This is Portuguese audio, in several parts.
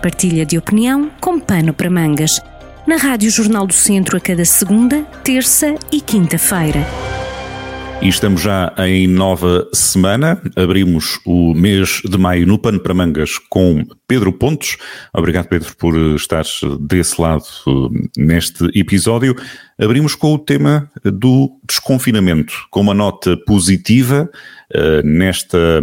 partilha de opinião com pano para mangas. Na Rádio Jornal do Centro a cada segunda, terça e quinta-feira. E estamos já em nova semana. Abrimos o mês de maio no Pano para Mangas com Pedro Pontes. Obrigado, Pedro, por estar desse lado eh, neste episódio. Abrimos com o tema do desconfinamento, com uma nota positiva uh, nesta,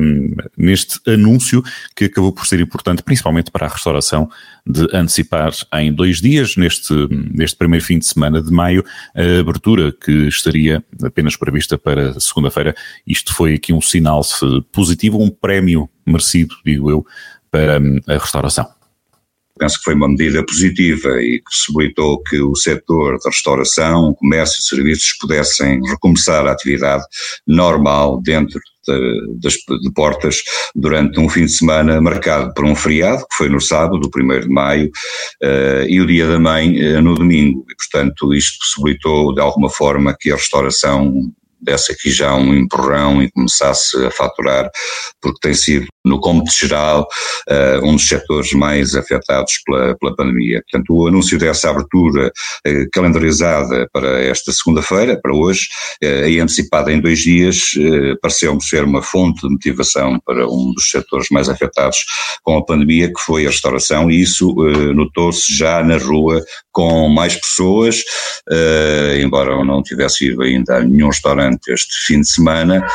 neste anúncio que acabou por ser importante, principalmente para a restauração, de antecipar em dois dias, neste, neste primeiro fim de semana de maio, a abertura que estaria apenas prevista para segunda-feira. Isto foi aqui um sinal positivo, um prémio merecido, digo eu, para a restauração. Penso que foi uma medida positiva e que possibilitou que o setor da restauração, comércio e serviços pudessem recomeçar a atividade normal dentro de, das de portas durante um fim de semana marcado por um feriado, que foi no sábado, o 1 de maio, uh, e o Dia da Mãe uh, no domingo. E, portanto, isto possibilitou, de alguma forma, que a restauração desse aqui já um empurrão e começasse a faturar, porque tem sido no cômputo geral, uh, um dos setores mais afetados pela, pela pandemia. Portanto, o anúncio dessa abertura uh, calendarizada para esta segunda-feira, para hoje, e antecipada em dois dias, pareceu-me ser uma fonte de motivação para um dos setores mais afetados com a pandemia, que foi a restauração, e isso notou-se já na rua com mais pessoas, embora eu não tivesse ido ainda a nenhum restaurante este fim de semana,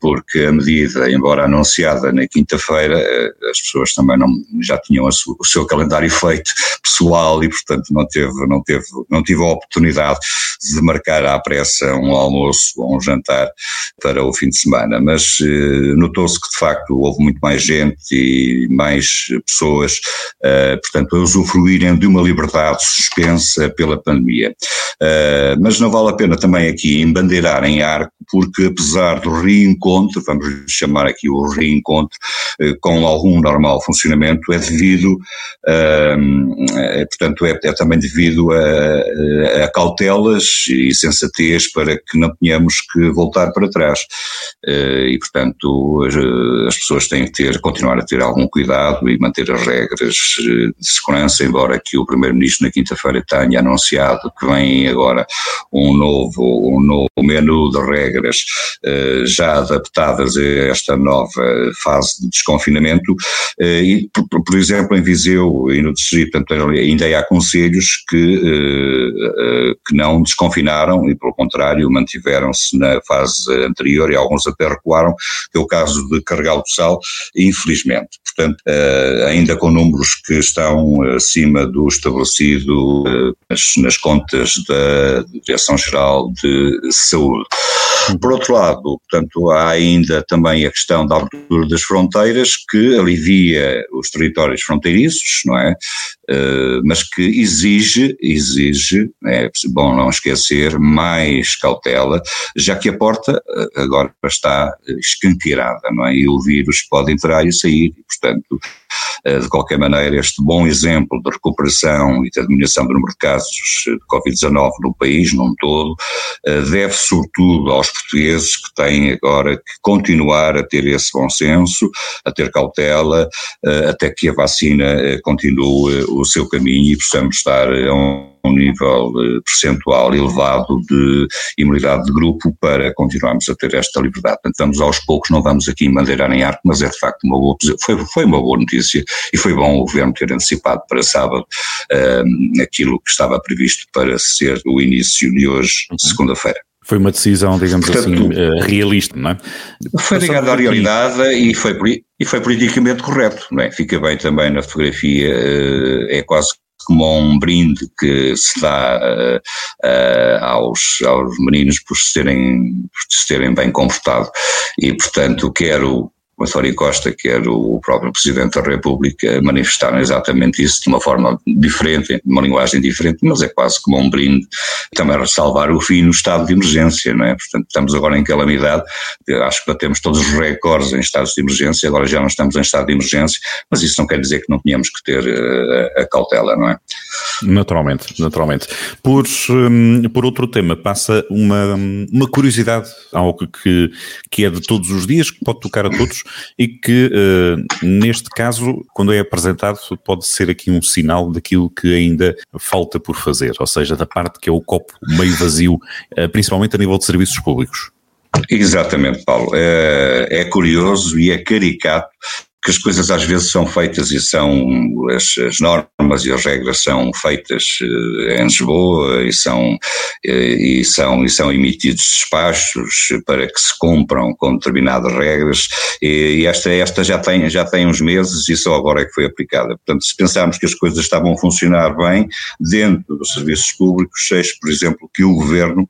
porque a medida, embora anunciada, na quinta-feira, eh, as pessoas também não, já tinham o seu calendário feito pessoal e, portanto, não teve, não teve, não tive a oportunidade de marcar à pressa um almoço ou um jantar para o fim de semana. Mas eh, notou-se que, de facto, houve muito mais gente e mais pessoas, eh, portanto, a usufruírem de uma liberdade suspensa pela pandemia. mas não vale a pena também aqui embandeirar em arco, porque apesar do reencontro, vamos chamar aqui o reencontro, encontro eh, com algum normal funcionamento é devido, é, portanto, é, é, também devido a, a, cautelas e sensatez para que não tenhamos que voltar para trás. Eh, e, portanto, as pessoas têm que ter, continuar a ter algum cuidado e manter as regras de segurança, embora que o Primeiro-Ministro na quinta-feira tenha anunciado que vem agora um novo, um novo menu de regras já adaptadas a esta nova fase de desconfinamento eh, e, por, exemplo, em Viseu e no Distrito, ainda há conselhos que, eh, eh, que não desconfinaram e, pelo contrário, mantiveram-se na fase anterior e alguns até recuaram, que é o caso de Carregal do Sal, infelizmente. Portanto, ainda com números que estão acima do estabelecido nas, nas contas da Direção-Geral de Saúde. Por outro lado, portanto, há ainda também a questão da abertura das fronteiras que alivia os territórios fronteiriços, não é? Uh, mas que exige, exige, é bom não esquecer, mais cautela, já que a porta eh, agora está escanqueirada, não é? E o vírus pode entrar e sair, portanto, de qualquer maneira, este bom exemplo de recuperação e de diminuição do número de casos de Covid-19 no país, num todo, uh, deve sobretudo aos portugueses que têm agora que continuar a ter esse bom senso, a ter cautela, eh, até que a vacina eh, continue o seu caminho e possamos estar a um um nível eh, percentual elevado de imunidade de grupo para continuarmos a ter esta liberdade. Portanto, vamos aos poucos, não vamos aqui mandeirar em arco, mas é de facto uma boa, foi, foi uma boa notícia e foi bom o Governo ter antecipado para sábado um, aquilo que estava previsto para ser o início de hoje, uhum. segunda-feira. Foi uma decisão, digamos Portanto, assim, uh, realista, não é? Foi ligado à realidade e foi, e foi politicamente correto, não é? Fica bem também na fotografia, uh, é quase como um brinde que se dá uh, aos, aos meninos por se, terem, por se terem bem comportado. E, portanto, quero o António Costa, quer o próprio Presidente da República, manifestaram exatamente isso de uma forma diferente, de uma linguagem diferente, mas é quase como um brinde também ressalvar o fim no estado de emergência, não é? Portanto, estamos agora em calamidade, acho que batemos todos os recordes em estados de emergência, agora já não estamos em estado de emergência, mas isso não quer dizer que não tenhamos que ter uh, a cautela, não é? Naturalmente, naturalmente. Por, um, por outro tema, passa uma, uma curiosidade, algo que, que é de todos os dias, que pode tocar a todos, e que, neste caso, quando é apresentado, pode ser aqui um sinal daquilo que ainda falta por fazer, ou seja, da parte que é o copo meio vazio, principalmente a nível de serviços públicos. Exatamente, Paulo. É, é curioso e é caricato que as coisas às vezes são feitas e são as, as normas e as regras são feitas uh, em Lisboa e são, uh, e são e são emitidos despachos para que se cumpram com determinadas regras e, esta esta já tem já tem uns meses e só agora é que foi aplicada. Portanto, se pensarmos que as coisas estavam a funcionar bem dentro dos serviços públicos, seja por exemplo que o governo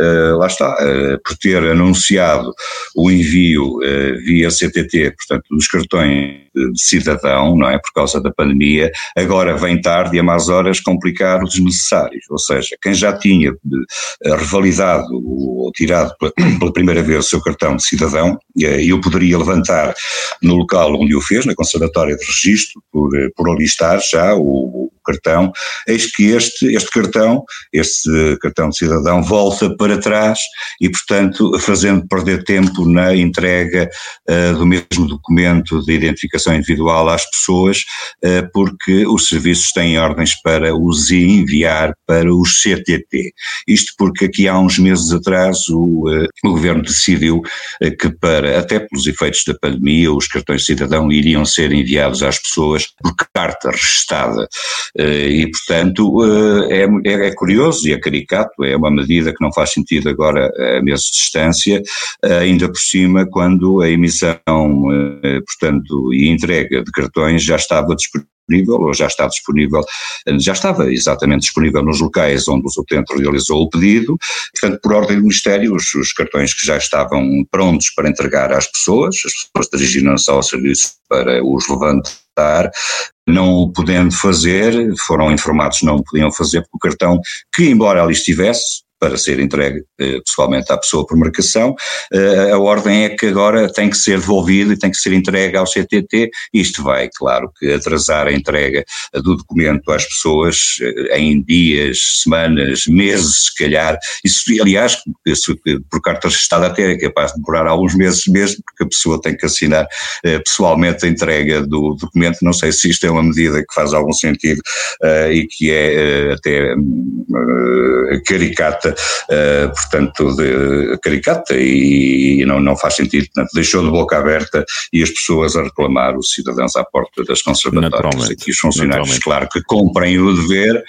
uh, lá está por ter anunciado o envio via CTT, portanto dos cartões cidadão, não é? Por causa da pandemia, agora vem tarde e a más horas complicar os desnecessários. Ou seja, quem já tinha eh, revalidado ou tirado pela primeira vez o seu cartão de cidadão, eh, eu poderia levantar no local onde o fez, na Conservatória de Registro, por, eh, por alistar já o, cartão, eis que este, este cartão, este cartão de cidadão, volta para trás e, portanto, fazendo perder tempo na entrega uh, do mesmo documento de identificação individual às pessoas, uh, porque os serviços têm ordens para os enviar para os CTT. Isto porque aqui há uns meses atrás o, uh, o Governo decidiu que para, até pelos efeitos da pandemia, os cartões de cidadão iriam ser enviados às pessoas por carta registada e, portanto, eh, é, é, é, curioso e é caricato, é uma medida que não faz sentido agora a meses de distância, eh, ainda por cima quando a emissão, portanto, e entrega de cartões já estava disponível ou já está disponível, já estava exatamente disponível nos locais onde o utente realizou o pedido, portanto, por ordem do Ministério, os, os, cartões que já estavam prontos para entregar às pessoas, as pessoas dirigiram-se ao serviço para os levantar, não o podendo fazer, foram informados não podiam fazer porque o cartão, que embora ali estivesse, para ser entregue eh, pessoalmente à pessoa por marcação. Eh, a ordem é que agora tem que ser devolvido e tem que ser entregue ao CTT. Isto vai, claro, que atrasar a entrega do documento às pessoas eh, em dias, semanas, meses, se calhar. Isso, aliás, isso, por carta registada até é capaz de demorar alguns meses mesmo, porque a pessoa tem que assinar pessoalmente a entrega do documento. Não sei se isto é uma medida que faz algum sentido e que é até caricata caricata, uh, portanto, de, caricata e, e, não, não faz sentido. Portanto, deixou de boca aberta e as pessoas a reclamar, os cidadãos à porta das conservatórias. Aqui os funcionários, claro que cumprem o dever,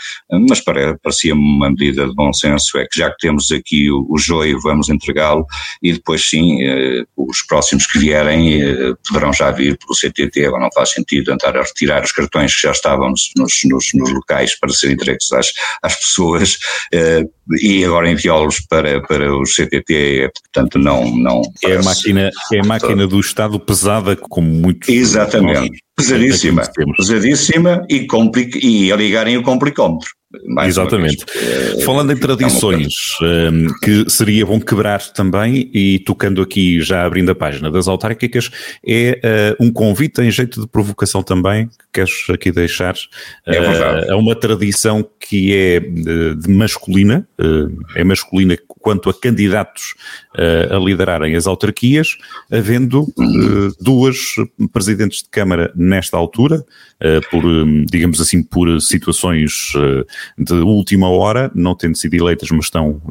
mas parecia-me uma medida de bom senso, é que já que temos aqui o, o joio, vamos entregá-lo e depois sim, uh, os próximos que vierem uh, poderão já vir pelo CTT, agora não faz sentido andar a retirar os cartões que já estavam nos, nos, nos locais para serem entregues às, às pessoas e agora enviá-los para, para os CTT, portanto não... não é, a máquina, é a máquina do Estado pesada como muitos... Exatamente, pesadíssima, pesadíssima e, complica, e a ligarem o complicómetro. Mais Exatamente. Vez, Falando em é tradições, é que seria bom quebrar também, e tocando aqui, já abrindo a página das autárquicas, é uh, um convite em jeito de provocação também, que queres aqui deixar. É verdade. Uh, a uma tradição que é de, masculina, é masculina quanto a candidatos a liderarem as autarquias, havendo duas presidentes de Câmara nesta altura, por, digamos assim, por situações de última hora, não tendo sido eleitas, mas estão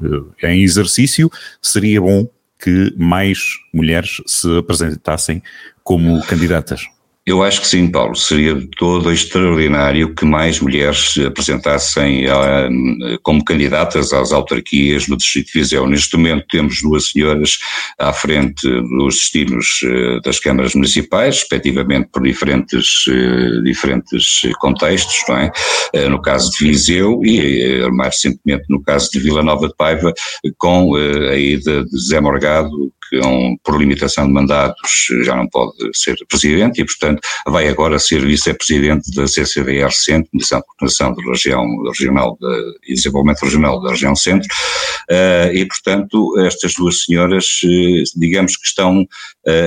eh, em exercício, seria bom que mais mulheres se apresentassem como candidatas. Eu acho que sim, Paulo. Seria todo extraordinário que mais mulheres se apresentassem a, como candidatas às autarquias no Distrito de Viseu. Neste momento temos duas senhoras à frente dos destinos eh, das câmaras municipais, respectivamente por diferentes, eh, diferentes contextos, não é? No caso de Viseu e mais recentemente no caso de Vila Nova de Paiva, com a ida de Zé Morgado que por limitação de mandatos já não pode ser presidente e, portanto, vai agora ser vice-presidente da CCDR Centro, Comissão de Coordenação de Região, Regional de, e Desenvolvimento Regional da Região Centro, e, portanto, estas duas senhoras, digamos que estão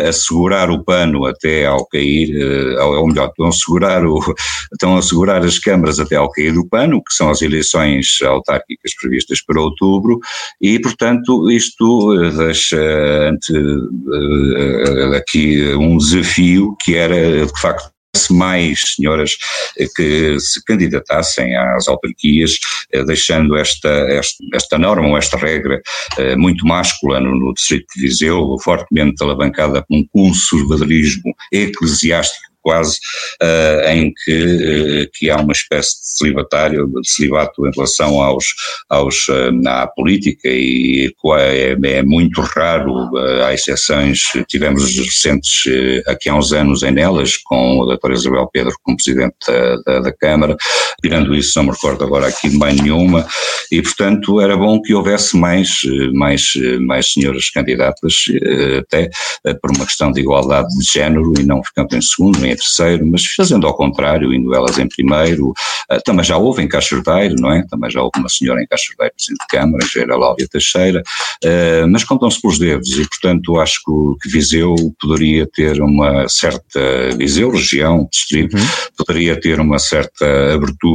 a segurar o pano até ao cair, ou melhor, estão a segurar, o, estão a segurar as câmaras até ao cair do pano, que são as eleições autárquicas previstas para outubro, e, portanto, isto deixa ante, aqui um desafio que era, de facto, mais senhoras que se candidatassem às autarquias, eh, deixando esta, esta, esta norma ou esta regra eh, muito máscula no, no Distrito de Viseu, fortemente alavancada por um conservadorismo eclesiástico quase, uh, em que, uh, que há uma espécie de celibatário, de celibato em relação aos, aos, uh, à política e é, é muito raro, há exceções, tivemos recentes aqui há uns anos em Nelas, com a doutora Isabel Pedro como presidente da, da, da Câmara, tirando isso não me recordo agora aqui de bem nenhuma, e portanto era bom que houvesse mais, mais, mais senhoras candidatas, até por uma questão de igualdade de género e não ficando em segundo, em terceiro, mas fazendo ao contrário, indo elas em primeiro. Uh, também já houve em Cachoeiro, não é? Também já houve uma senhora em Cachoeiro, Presidente de Câmara, Engenheira Láudia Teixeira, uh, mas contam-se pelos dedos e, portanto, acho que, que, Viseu poderia ter uma certa, Viseu, região, distrito, uhum. poderia ter uma certa abertura,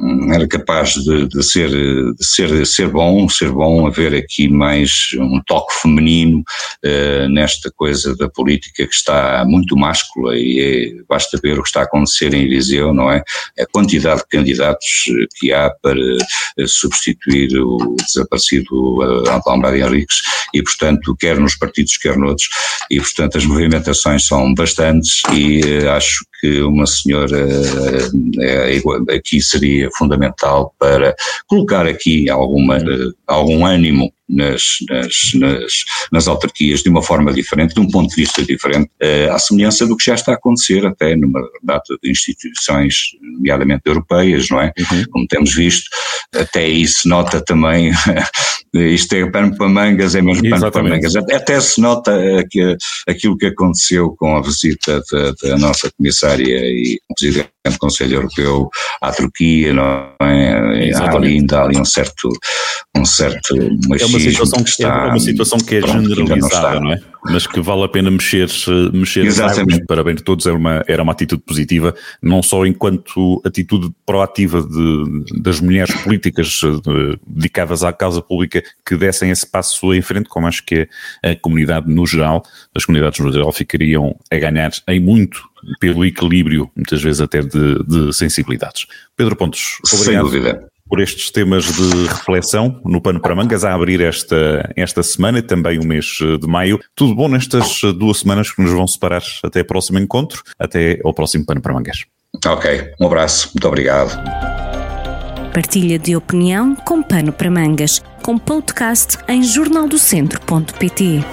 um, era capaz de, de, ser, de ser, ser bom, ser bom haver aqui mais um toque feminino uh, nesta coisa da política que está muito máscula e é basta ver o que está a acontecer em Viseu, não é? A quantidade de candidatos que há para eh, substituir o desaparecido António Henriques e, portanto, quer nos partidos, quer noutros, e, portanto, as movimentações são bastantes e eh, acho que uma senhora é, aqui seria fundamental para colocar aqui alguma, algum ânimo nas, nas, nas, nas, autarquias de uma forma diferente, de um ponto de vista diferente, uh, à semelhança do que já está a acontecer até numa data de instituições, nomeadamente europeias, não é? Uhum. Como temos visto, até aí se nota também, isto é pano para mangas, é mesmo pano para mangas, até se nota que, aquilo que aconteceu com a visita da, da nossa comissária e presidente do Conselho Europeu à Turquia, não é? Há ali, ainda há ali um certo, um certo machismo uma situação que, está, é uma situação que é pronto, generalizada, não, não, é? Mas que vale a pena mexer, mexer Exatamente. para bem de todos, era uma, era uma atitude positiva, não só enquanto atitude proativa de, das mulheres políticas de, dedicadas à causa pública que dessem esse passo em frente, como acho que a comunidade no geral, as comunidades no geral ficariam a ganhar em muito pelo equilíbrio, muitas vezes até de, de sensibilidades. Pedro Pontos, obrigado. Sem dúvida por estes temas de reflexão no Pano para Mangas a abrir esta, esta semana e também o mês de maio. Tudo bom nestas duas semanas que nos vão separar até o próximo encontro, até ao próximo Pano para Mangas. Ok, um abraço, muito obrigado. Partilha de opinião com Pano para Mangas, com podcast em jornaldocentro.pt.